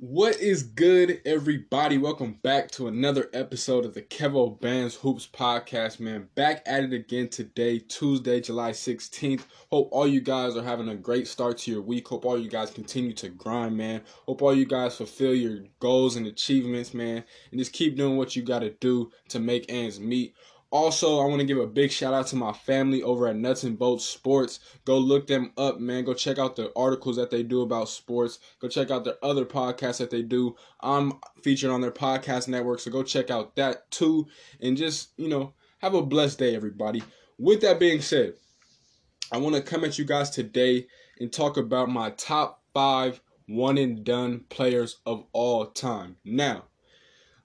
What is good, everybody? Welcome back to another episode of the Kevo Bands Hoops podcast, man. Back at it again today, Tuesday, July 16th. Hope all you guys are having a great start to your week. Hope all you guys continue to grind, man. Hope all you guys fulfill your goals and achievements, man. And just keep doing what you got to do to make ends meet. Also, I want to give a big shout out to my family over at Nuts and Bolts Sports. Go look them up, man. Go check out the articles that they do about sports. Go check out their other podcasts that they do. I'm featured on their podcast network, so go check out that too. And just, you know, have a blessed day, everybody. With that being said, I want to come at you guys today and talk about my top five one and done players of all time. Now,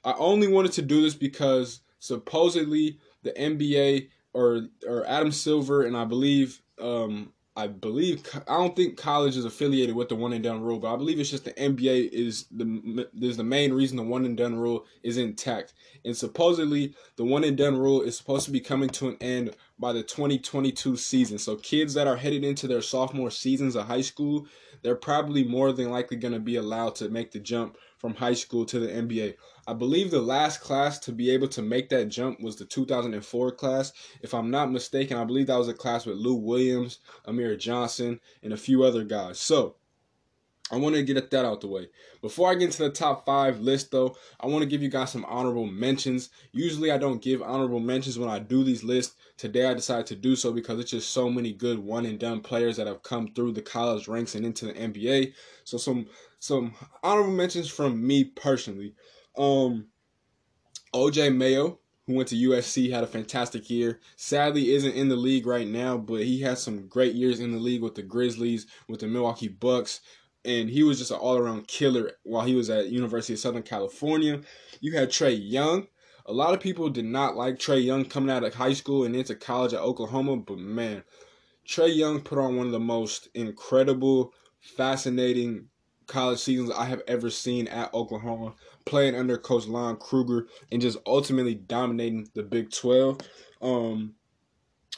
I only wanted to do this because supposedly the NBA or or Adam Silver and I believe um I believe I don't think college is affiliated with the one and done rule, but I believe it's just the NBA is the is the main reason the one and done rule is intact. And supposedly the one and done rule is supposed to be coming to an end by the 2022 season. So kids that are headed into their sophomore seasons of high school, they're probably more than likely going to be allowed to make the jump from high school to the NBA. I believe the last class to be able to make that jump was the 2004 class. If I'm not mistaken, I believe that was a class with Lou Williams, Amir Johnson, and a few other guys. So, I want to get that out the way. Before I get into the top five list, though, I want to give you guys some honorable mentions. Usually, I don't give honorable mentions when I do these lists. Today, I decided to do so because it's just so many good one and done players that have come through the college ranks and into the NBA. So, some some honorable mentions from me personally. Um, OJ Mayo, who went to USC, had a fantastic year. Sadly, isn't in the league right now, but he had some great years in the league with the Grizzlies, with the Milwaukee Bucks, and he was just an all-around killer while he was at University of Southern California. You had Trae Young. A lot of people did not like Trae Young coming out of high school and into college at Oklahoma, but man, Trae Young put on one of the most incredible, fascinating college seasons I have ever seen at Oklahoma playing under Coach Lon Kruger and just ultimately dominating the Big 12. Um,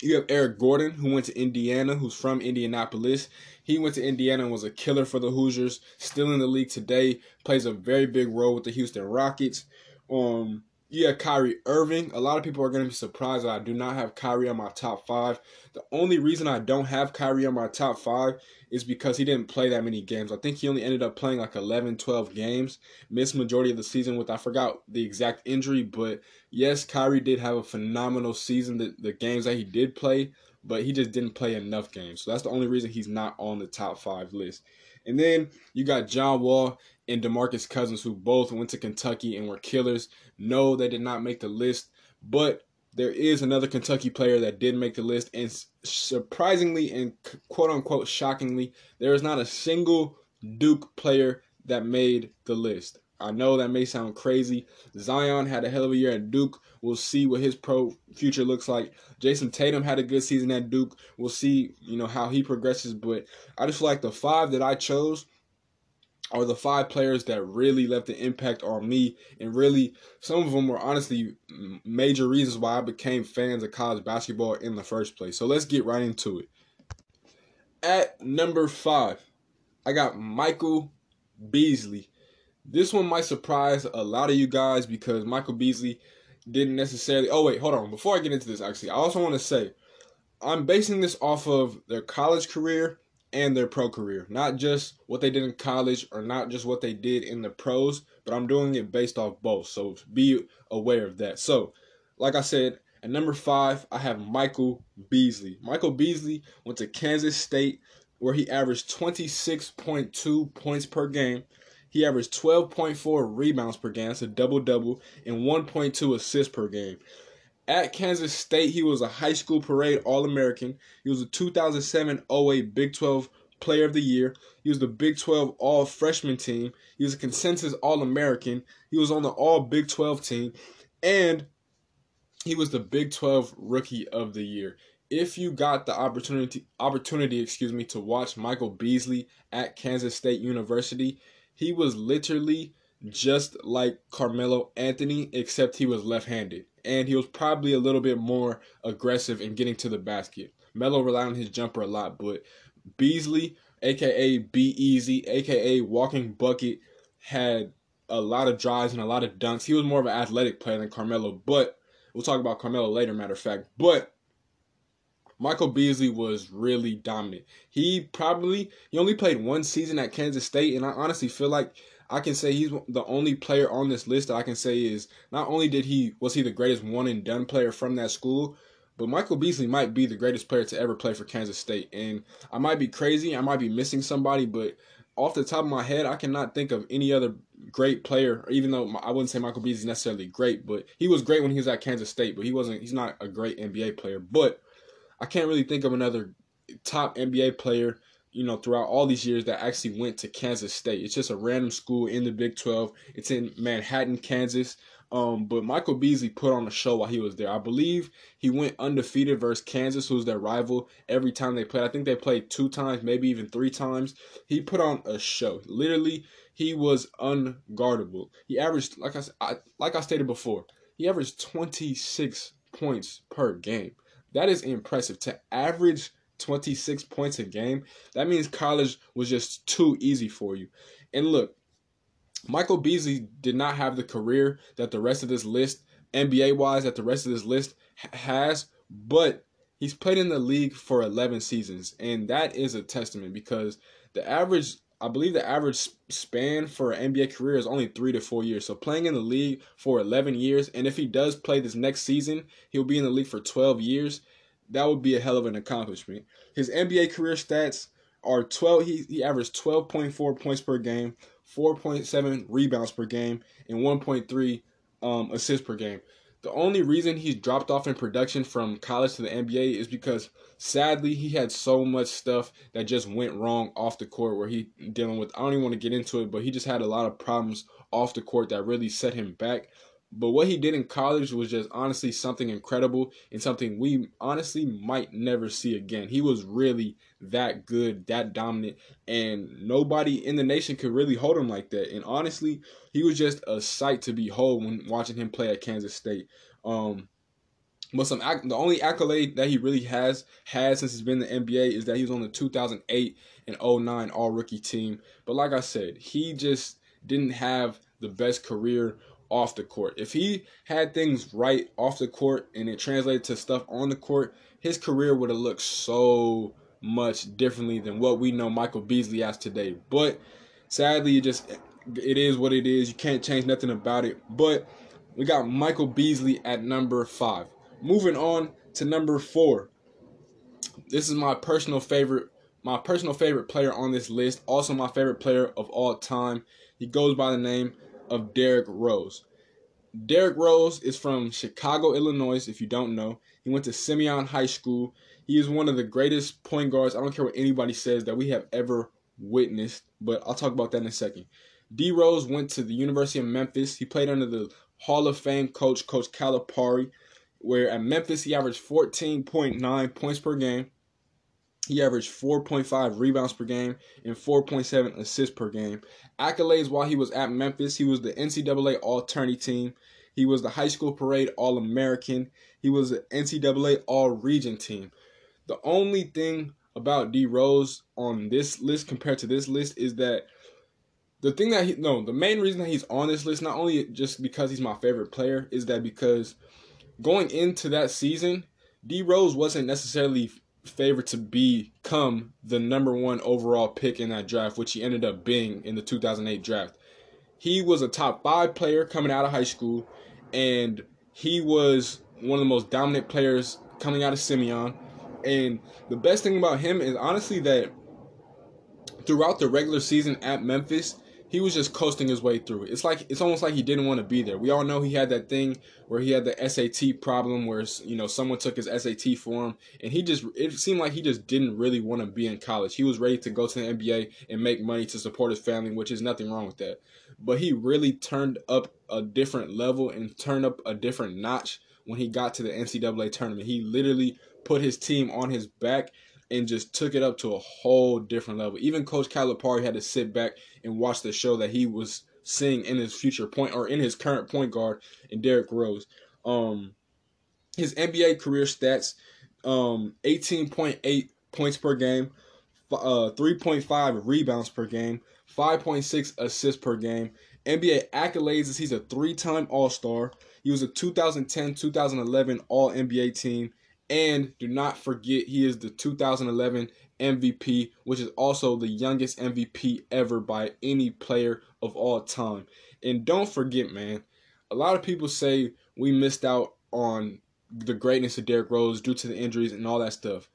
you have Eric Gordon, who went to Indiana, who's from Indianapolis. He went to Indiana and was a killer for the Hoosiers. Still in the league today, plays a very big role with the Houston Rockets. Um, you have Kyrie Irving. A lot of people are going to be surprised that I do not have Kyrie on my top five. The only reason I don't have Kyrie on my top five is because he didn't play that many games. I think he only ended up playing like 11, 12 games, missed majority of the season with, I forgot the exact injury, but yes, Kyrie did have a phenomenal season, the, the games that he did play, but he just didn't play enough games. So that's the only reason he's not on the top five list. And then you got John Wall and DeMarcus Cousins, who both went to Kentucky and were killers. No, they did not make the list, but there is another Kentucky player that did make the list, and surprisingly and quote unquote shockingly, there is not a single Duke player that made the list. I know that may sound crazy. Zion had a hell of a year at Duke. We'll see what his pro future looks like. Jayson Tatum had a good season at Duke. We'll see, you know, how he progresses. But I just feel like the five that I chose are the five players that really left an impact on me and really some of them were honestly major reasons why I became fans of college basketball in the first place. So let's get right into it. At number 5, I got Michael Beasley. This one might surprise a lot of you guys because Michael Beasley didn't necessarily Oh wait, hold on. Before I get into this actually, I also want to say I'm basing this off of their college career and their pro career. Not just what they did in college or not just what they did in the pros, but I'm doing it based off both. So be aware of that. So, like I said, at number five, I have Michael Beasley. Michael Beasley went to Kansas State where he averaged 26.2 points per game. He averaged 12.4 rebounds per game, that's a double double, and 1.2 assists per game. At Kansas State, he was a high school parade All American. He was a 2007 08 Big 12 Player of the Year. He was the Big 12 All Freshman team. He was a consensus All American. He was on the All Big 12 team. And he was the Big 12 Rookie of the Year. If you got the opportunity opportunity, excuse me, to watch Michael Beasley at Kansas State University, he was literally just like Carmelo Anthony, except he was left-handed and he was probably a little bit more aggressive in getting to the basket. Melo relied on his jumper a lot, but Beasley, aka Be Easy, aka Walking Bucket, had a lot of drives and a lot of dunks. He was more of an athletic player than Carmelo, but we'll talk about Carmelo later, matter of fact. But Michael Beasley was really dominant. He probably he only played one season at Kansas State, and I honestly feel like I can say he's the only player on this list that I can say is not only did he was he the greatest one and done player from that school, but Michael Beasley might be the greatest player to ever play for Kansas State. And I might be crazy, I might be missing somebody, but off the top of my head, I cannot think of any other great player. Even though I wouldn't say Michael Beasley necessarily great, but he was great when he was at Kansas State. But he wasn't. He's not a great NBA player. But I can't really think of another top NBA player, you know, throughout all these years that actually went to Kansas State. It's just a random school in the Big 12. It's in Manhattan, Kansas. Um, but Michael Beasley put on a show while he was there. I believe he went undefeated versus Kansas, who's their rival, every time they played. I think they played two times, maybe even three times. He put on a show. Literally, he was unguardable. He averaged, like I, I like I stated before, he averaged 26 points per game. That is impressive. To average 26 points a game, that means college was just too easy for you. And look, Michael Beasley did not have the career that the rest of this list, NBA wise, that the rest of this list has, but he's played in the league for 11 seasons. And that is a testament because the average I believe the average span for an NBA career is only three to four years. So playing in the league for 11 years, and if he does play this next season, he'll be in the league for 12 years. That would be a hell of an accomplishment. His NBA career stats are 12. He, he averaged 12.4 points per game, 4.7 rebounds per game, and 1.3 um, assists per game. The only reason he's dropped off in production from college to the NBA is because sadly he had so much stuff that just went wrong off the court where he dealing with I don't even want to get into it, but he just had a lot of problems off the court that really set him back. But what he did in college was just honestly something incredible and something we honestly might never see again. He was really that good, that dominant, and nobody in the nation could really hold him like that. And honestly, he was just a sight to behold when watching him play at Kansas State. Um, but some the only accolade that he really has had since he's been in the NBA is that he was on the 2008 and 09 All Rookie team. But like I said, he just didn't have the best career off the court. If he had things right off the court and it translated to stuff on the court, his career would have looked so much differently than what we know Michael Beasley as today. But sadly, it just it is what it is. You can't change nothing about it. But we got Michael Beasley at number five. Moving on to number four. This is my personal favorite, my personal favorite player on this list. Also, my favorite player of all time. He goes by the name of Derrick Rose. Derrick Rose is from Chicago, Illinois, if you don't know. He went to Simeon High School. He is one of the greatest point guards, I don't care what anybody says, that we have ever witnessed, but I'll talk about that in a second. D Rose went to the University of Memphis. He played under the Hall of Fame coach, Coach Calipari, where at Memphis he averaged 14.9 points per game, he averaged 4.5 rebounds per game and 4.7 assists per game. Accolades while he was at Memphis, he was the NCAA All Tourney team. He was the high school parade All American. He was the NCAA All Region team. The only thing about D Rose on this list compared to this list is that the thing that he no, the main reason that he's on this list, not only just because he's my favorite player, is that because going into that season, D Rose wasn't necessarily favored to become the number one overall pick in that draft, which he ended up being in the 2008 draft. He was a top five player coming out of high school, and he was one of the most dominant players coming out of Simeon. And the best thing about him is honestly that throughout the regular season at Memphis, he was just coasting his way through it. It's like it's almost like he didn't want to be there. We all know he had that thing where he had the SAT problem where you know someone took his SAT for him and he just it seemed like he just didn't really want to be in college. He was ready to go to the NBA and make money to support his family, which is nothing wrong with that. But he really turned up a different level and turned up a different notch when he got to the NCAA tournament. He literally put his team on his back and just took it up to a whole different level. Even Coach Calipari had to sit back and watch the show that he was seeing in his future point or in his current point guard in Derrick Rose. Um, his NBA career stats: um, 18.8 points per game, uh, 3.5 rebounds per game, 5.6 assists per game. NBA accolades he's a three-time All-Star. He was a 2010-2011 All NBA team. And do not forget, he is the 2011 MVP, which is also the youngest MVP ever by any player of all time. And don't forget, man, a lot of people say we missed out on the greatness of Derrick Rose due to the injuries and all that stuff.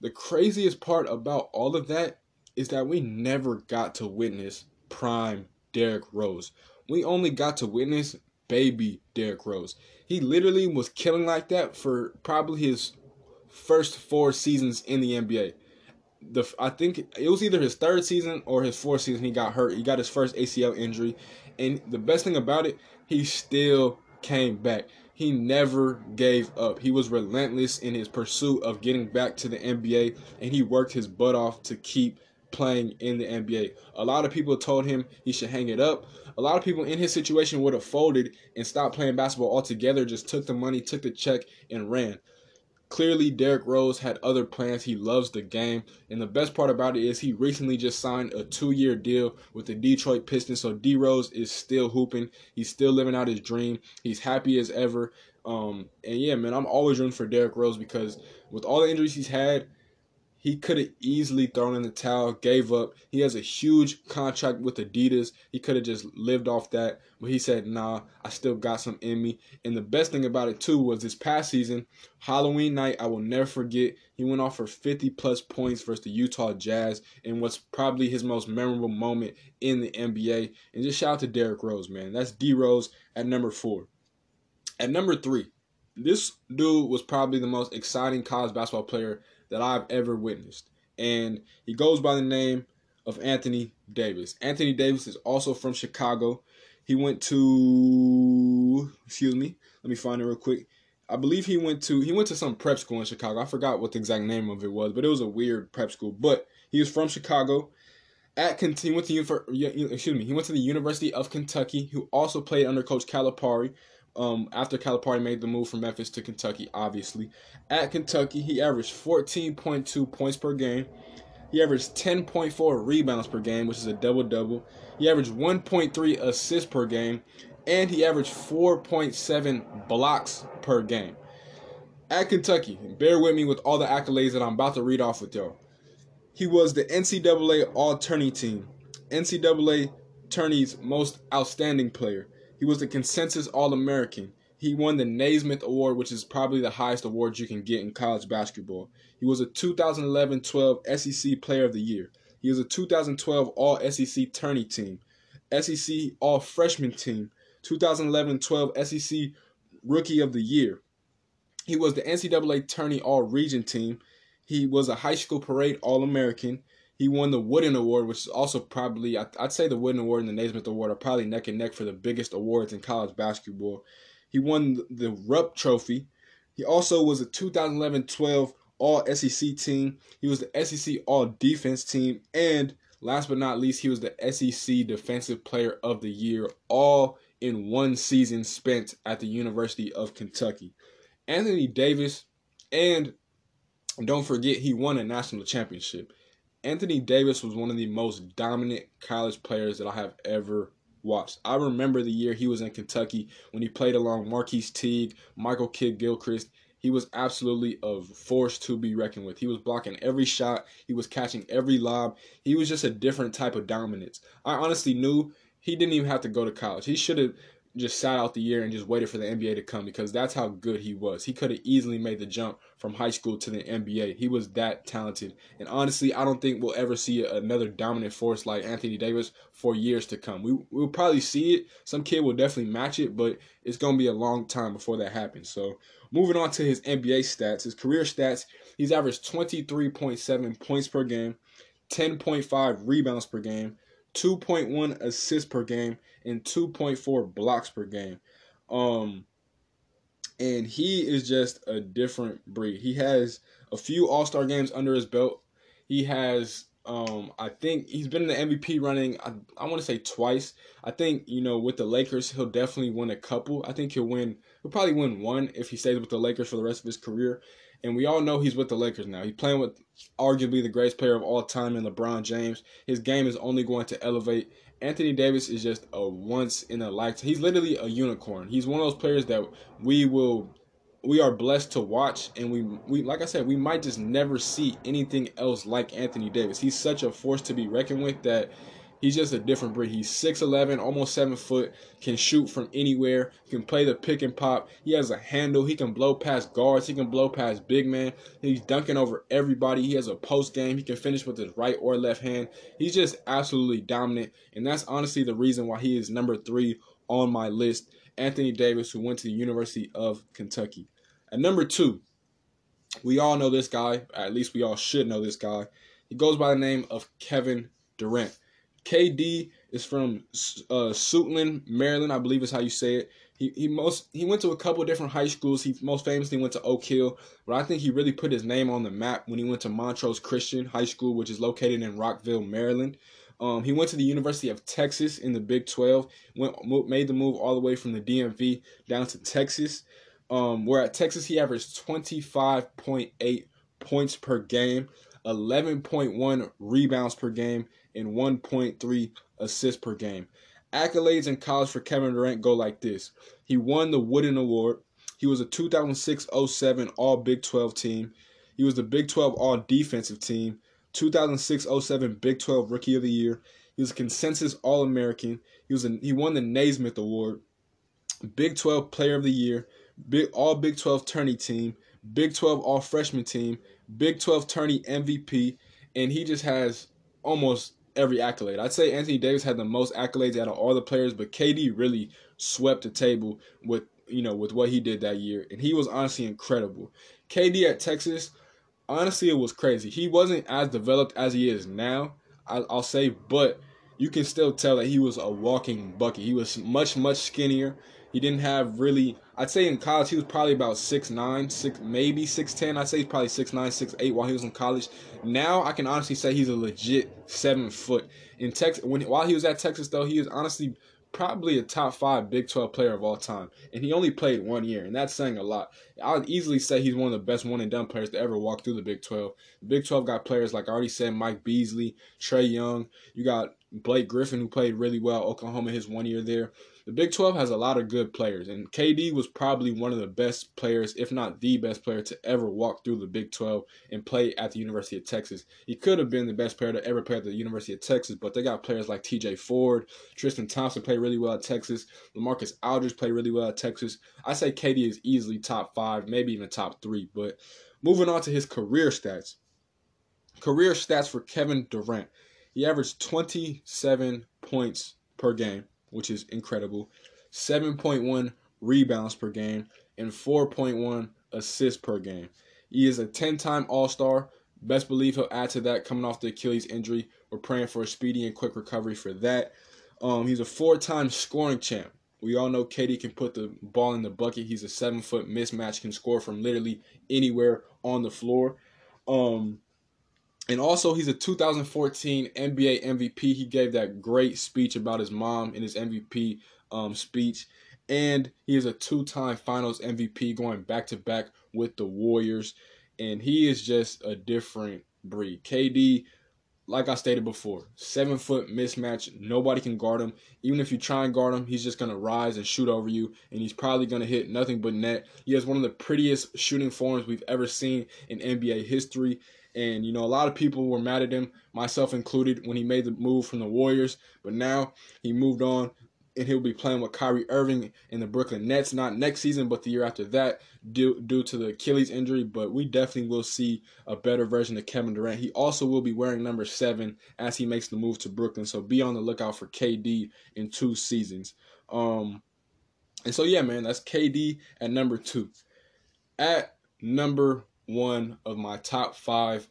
The craziest part about all of that is that we never got to witness prime Derrick Rose. We only got to witness baby Derrick Rose. He literally was killing like that for probably his first four seasons in the NBA. The I think it was either his third season or his fourth season he got hurt. He got his first ACL injury, and the best thing about it, he still came back. He never gave up. He was relentless in his pursuit of getting back to the NBA, and he worked his butt off to keep playing in the NBA. A lot of people told him he should hang it up. A lot of people in his situation would have folded and stopped playing basketball altogether, just took the money, took the check, and ran. Clearly, Derrick Rose had other plans. He loves the game. And the best part about it is he recently just signed a two year deal with the Detroit Pistons. So D Rose is still hooping. He's still living out his dream. He's happy as ever. Um, and yeah, man, I'm always rooting for Derrick Rose because with all the injuries he's had, he could have easily thrown in the towel, gave up. He has a huge contract with Adidas. He could have just lived off that, but he said, "Nah, I still got some in me." And the best thing about it too was this past season, Halloween night, I will never forget. He went off for 50 plus points versus the Utah Jazz, and what's probably his most memorable moment in the NBA. And just shout out to Derrick Rose, man. That's D Rose at number four. At number three, this dude was probably the most exciting college basketball player that I've ever witnessed. And he goes by the name of Anthony Davis. Anthony Davis is also from Chicago. He went to excuse me, let me find it real quick. I believe he went to he went to some prep school in Chicago. I forgot what the exact name of it was, but it was a weird prep school. But he was from Chicago. At he went to excuse me, he went to the University of Kentucky, who also played under Coach Calipari um, after Calipari made the move from Memphis to Kentucky, obviously. At Kentucky, he averaged 14.2 points per game. He averaged 10.4 rebounds per game, which is a double double. He averaged 1.3 assists per game, and he averaged 4.7 blocks per game. At Kentucky, bear with me with all the accolades that I'm about to read off with y'all. He was the NCAA All Tourney Team, NCAA Tourney's most outstanding player. He was the consensus All American. He won the Naismith Award, which is probably the highest award you can get in college basketball. He was a 2011 12 SEC Player of the Year. He was a 2012 All SEC Tourney Team, SEC All Freshman Team, 2011 12 SEC Rookie of the Year. He was the NCAA Tourney All Region Team. He was a high school parade All American. He won the Wooden Award, which is also probably, I'd say the Wooden Award and the Naismith Award are probably neck and neck for the biggest awards in college basketball. He won the Rupp Trophy. He also was a 2011 12 All SEC team. He was the SEC All Defense team. And last but not least, he was the SEC Defensive Player of the Year, all in one season spent at the University of Kentucky. Anthony Davis, and don't forget, he won a national championship. Anthony Davis was one of the most dominant college players that I have ever watched. I remember the year he was in Kentucky when he played along Marquis Teague, Michael Kidd Gilchrist. He was absolutely a force to be reckoned with. He was blocking every shot. He was catching every lob. He was just a different type of dominance. I honestly knew he didn't even have to go to college. He should have just sat out the year and just waited for the NBA to come because that's how good he was. He could have easily made the jump from high school to the NBA. He was that talented. And honestly, I don't think we'll ever see another dominant force like Anthony Davis for years to come. We, we'll probably see it. Some kid will definitely match it, but it's going to be a long time before that happens. So moving on to his NBA stats, his career stats, he's averaged 23.7 points per game, 10.5 rebounds per game, 2.1 assists per game, and 2.4 blocks per game. Um, and he is just a different breed. He has a few All Star games under his belt. He has, um, I think he's been in the MVP running. I, I want to say twice. I think you know with the Lakers he'll definitely win a couple. I think he'll win. He'll probably win one if he stays with the Lakers for the rest of his career. And we all know he's with the Lakers now. He's playing with arguably the greatest player of all time in LeBron James. His game is only going to elevate. Anthony Davis is just a once in a lifetime. He's literally a unicorn. He's one of those players that we will we are blessed to watch and we we like I said, we might just never see anything else like Anthony Davis. He's such a force to be reckoned with that He's just a different breed. He's 6'11, almost 7 foot, can shoot from anywhere, can play the pick and pop. He has a handle. He can blow past guards. He can blow past big man. He's dunking over everybody. He has a post game. He can finish with his right or left hand. He's just absolutely dominant. And that's honestly the reason why he is number three on my list. Anthony Davis, who went to the University of Kentucky. At number two, we all know this guy. At least we all should know this guy. He goes by the name of Kevin Durant. KD is from uh, Suitland, Maryland, I believe is how you say it. He he most he went to a couple different high schools. He most famously went to Oak Hill, but I think he really put his name on the map when he went to Montrose Christian High School, which is located in Rockville, Maryland. Um, he went to the University of Texas in the Big 12. Went made the move all the way from the DMV down to Texas. Um, where at Texas he averaged 25.8 points per game, 11.1 rebounds per game, and 1.3 assists per game. Accolades in college for Kevin Durant go like this. He won the Wooden Award. He was a 2006-07 All Big 12 team. He was the Big 12 All Defensive team. 2006-07 Big 12 Rookie of the Year. He was a consensus All American. He was a, he won the Naismith Award. Big 12 Player of the Year. Big All Big 12 Tourney Team. Big 12 All Freshman Team. Big 12 Tourney MVP. And he just has almost every accolade. I'd say Anthony Davis had the most accolades out of all the players, but KD really swept the table with you know with what he did that year, and he was honestly incredible. KD at Texas, honestly, it was crazy. He wasn't as developed as he is now. I'll say, but you can still tell that he was a walking bucket. He was much much skinnier. He didn't have really. I'd say in college he was probably about six nine, six maybe six ten. I'd say he's probably six nine, six eight while he was in college. Now I can honestly say he's a legit seven foot. In Texas, when while he was at Texas though, he was honestly probably a top five Big 12 player of all time. And he only played one year, and that's saying a lot. I would easily say he's one of the best one and done players to ever walk through the Big 12. The Big 12 got players like I already said, Mike Beasley, Trae Young. You got Blake Griffin, who played really well Oklahoma his one year there the Big 12 has a lot of good players, and KD was probably one of the best players, if not the best player, to ever walk through the Big 12 and play at the University of Texas. He could have been the best player to ever play at the University of Texas, but they got players like TJ Ford, Tristan Thompson played really well at Texas, Lamarcus Aldridge played really well at Texas. I say KD is easily top five, maybe even top three. But moving on to his career stats. Career stats for Kevin Durant. He averaged 27 points per game which is incredible, 7.1 rebounds per game, and 4.1 assists per game. He is a 10 time All Star. Best believe he'll add to that coming off the Achilles injury. We're praying for a speedy and quick recovery for that. Um, he's a four time scoring champ. We all know KD can put the ball in the bucket. He's a seven foot mismatch, can score from literally anywhere on the floor. Um, and also, he's a 2014 NBA MVP. He gave that great speech about his mom in his MVP um, speech. And he is a two time finals MVP going back to back with the Warriors. And he is just a different breed. KD, like I stated before, seven foot mismatch. Nobody can guard him. Even if you try and guard him, he's just going to rise and shoot over you. And he's probably going to hit nothing but net. He has one of the prettiest shooting forms we've ever seen in NBA history. And, you know, a lot of people were mad at him, myself included, when he made the move from the Warriors. But now he moved on and he'll be playing with Kyrie Irving in the Brooklyn Nets, not next season, but the year after that, due, due to the Achilles injury. But we definitely will see a better version of Kevin Durant. He also will be wearing number seven as he makes the move to Brooklyn. So be on the lookout for KD in two seasons. Um, and so, yeah, man, that's KD at number two. At number one of my top five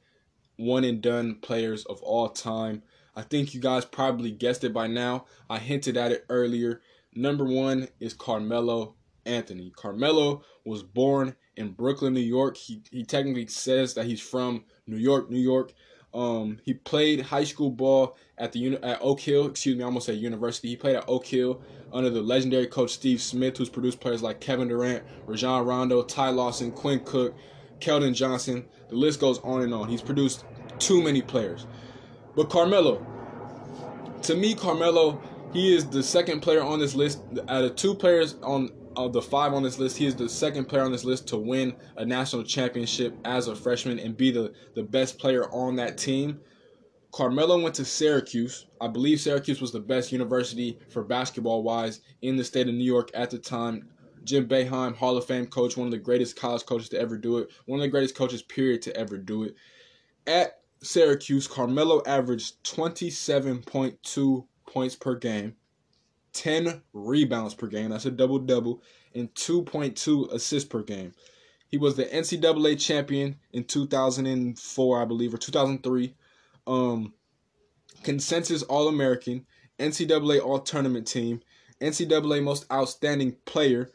one and done players of all time. I think you guys probably guessed it by now. I hinted at it earlier. Number one is Carmelo Anthony. Carmelo was born in Brooklyn, New York. He he technically says that he's from New York, New York. Um, he played high school ball at the at Oak Hill. Excuse me, I almost said university. He played at Oak Hill under the legendary coach Steve Smith, who's produced players like Kevin Durant, Rajon Rondo, Ty Lawson, Quinn Cook, Keldon Johnson. The list goes on and on. He's produced too many players. But Carmelo, to me, Carmelo, he is the second player on this list. Out of two players on of the five on this list, he is the second player on this list to win a national championship as a freshman and be the, the best player on that team. Carmelo went to Syracuse. I believe Syracuse was the best university for basketball wise in the state of New York at the time. Jim Boeheim, Hall of Fame coach, one of the greatest college coaches to ever do it, one of the greatest coaches, period, to ever do it. At Syracuse, Carmelo averaged 27.2 points per game, 10 rebounds per game, that's a double double, and 2.2 assists per game. He was the NCAA champion in 2004, I believe, or 2003. Um, consensus All American, NCAA All Tournament team, NCAA Most Outstanding Player,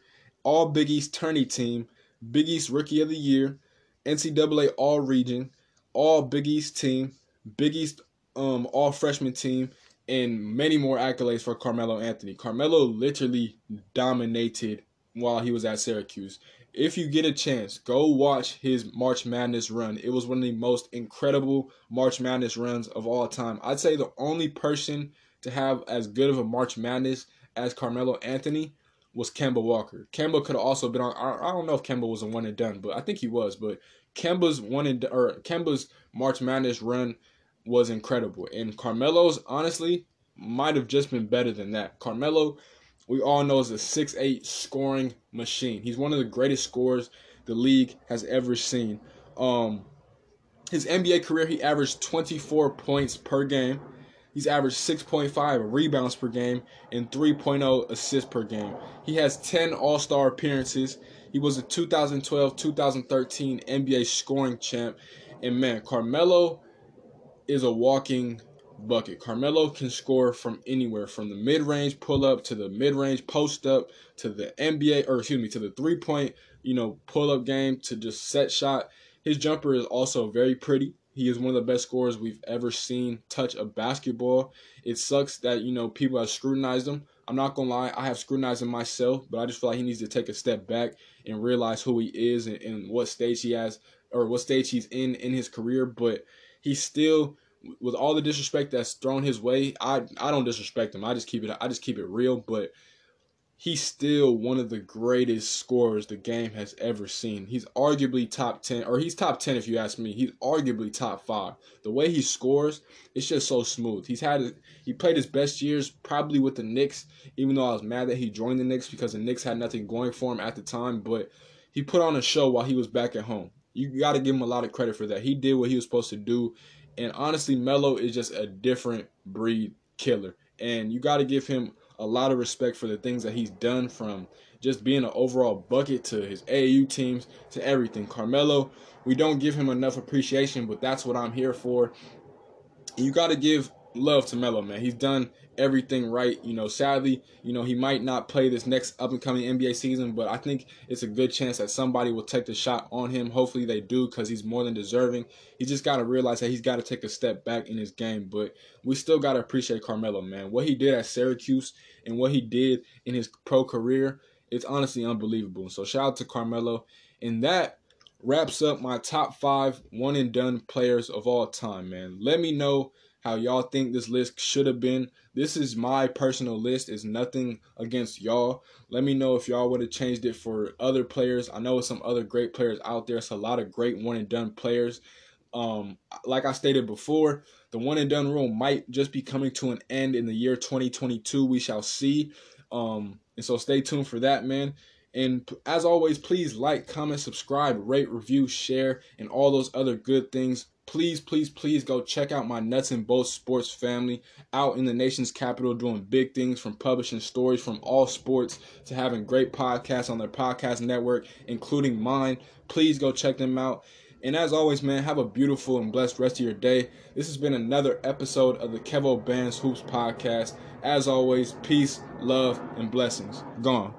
All Big East Tourney Team, Big East Rookie of the Year, NCAA All Region, All Big East Team, Big East um, All Freshman Team, and many more accolades for Carmelo Anthony. Carmelo literally dominated while he was at Syracuse. If you get a chance, go watch his March Madness run. It was one of the most incredible March Madness runs of all time. I'd say the only person to have as good of a March Madness as Carmelo Anthony was Kemba Walker. Kemba could have also been on. I don't know if Kemba was a one and done, but I think he was. But Kemba's one and or Kemba's March Madness run was incredible. And Carmelo's, honestly, might have just been better than that. Carmelo, we all know, is a six-eight scoring machine. He's one of the greatest scorers the league has ever seen. Um, his NBA career, he averaged 24 points per game. He's averaged 6.5 rebounds per game and 3.0 assists per game. He has 10 All Star appearances. He was a 2012 2013 NBA scoring champ. And man, Carmelo is a walking bucket. Carmelo can score from anywhere, from the mid range pull up to the mid range post up to the NBA, or excuse me, to the three point, you know, pull up game to just set shot. His jumper is also very pretty. He is one of the best scorers we've ever seen touch a basketball. It sucks that, you know, people have scrutinized him. I'm not gonna lie, I have scrutinized him myself, but I just feel like he needs to take a step back and realize who he is and, and what stage he has or what stage he's in in his career. But he's still with all the disrespect that's thrown his way, I I don't disrespect him. I just keep it I just keep it real, but he's still one of the greatest scorers the game has ever seen. He's arguably top 10 or he's top 10 if you ask me. He's arguably top 5. The way he scores, it's just so smooth. He's had he played his best years probably with the Knicks, even though I was mad that he joined the Knicks because the Knicks had nothing going for him at the time, but he put on a show while he was back at home. You got to give him a lot of credit for that. He did what he was supposed to do and honestly, Melo is just a different breed killer. And you got to give him a lot of respect for the things that he's done from just being an overall bucket to his AAU teams to everything. Carmelo, we don't give him enough appreciation, but that's what I'm here for. You got to give love to Melo, man. He's done everything right. You know, sadly, you know, he might not play this next up and coming NBA season, but I think it's a good chance that somebody will take the shot on him. Hopefully they do because he's more than deserving. He just got to realize that he's got to take a step back in his game, but we still got to appreciate Carmelo, man. What he did at Syracuse and what he did in his pro career, it's honestly unbelievable. So shout out to Carmelo. And that wraps up my top five one and done players of all time, man. Let me know how y'all think this list should have been. This is my personal list. It's nothing against y'all. Let me know if y'all would have changed it for other players. I know some other great players out there. It's a lot of great one and done players. Um, like I stated before, the one and done rule might just be coming to an end in the year 2022. We shall see. Um, and so stay tuned for that, man. And as always, please like, comment, subscribe, rate, review, share, and all those other good things please, please, please go check out my Nuts and Bolts Sports family out in the nation's capital doing big things from publishing stories from all sports to having great podcasts on their podcast network, including mine. Please go check them out. And as always, man, have a beautiful and blessed rest of your day. This has been another episode of the Kevo Bands Hoops podcast. As always, peace, love, and blessings. Gone.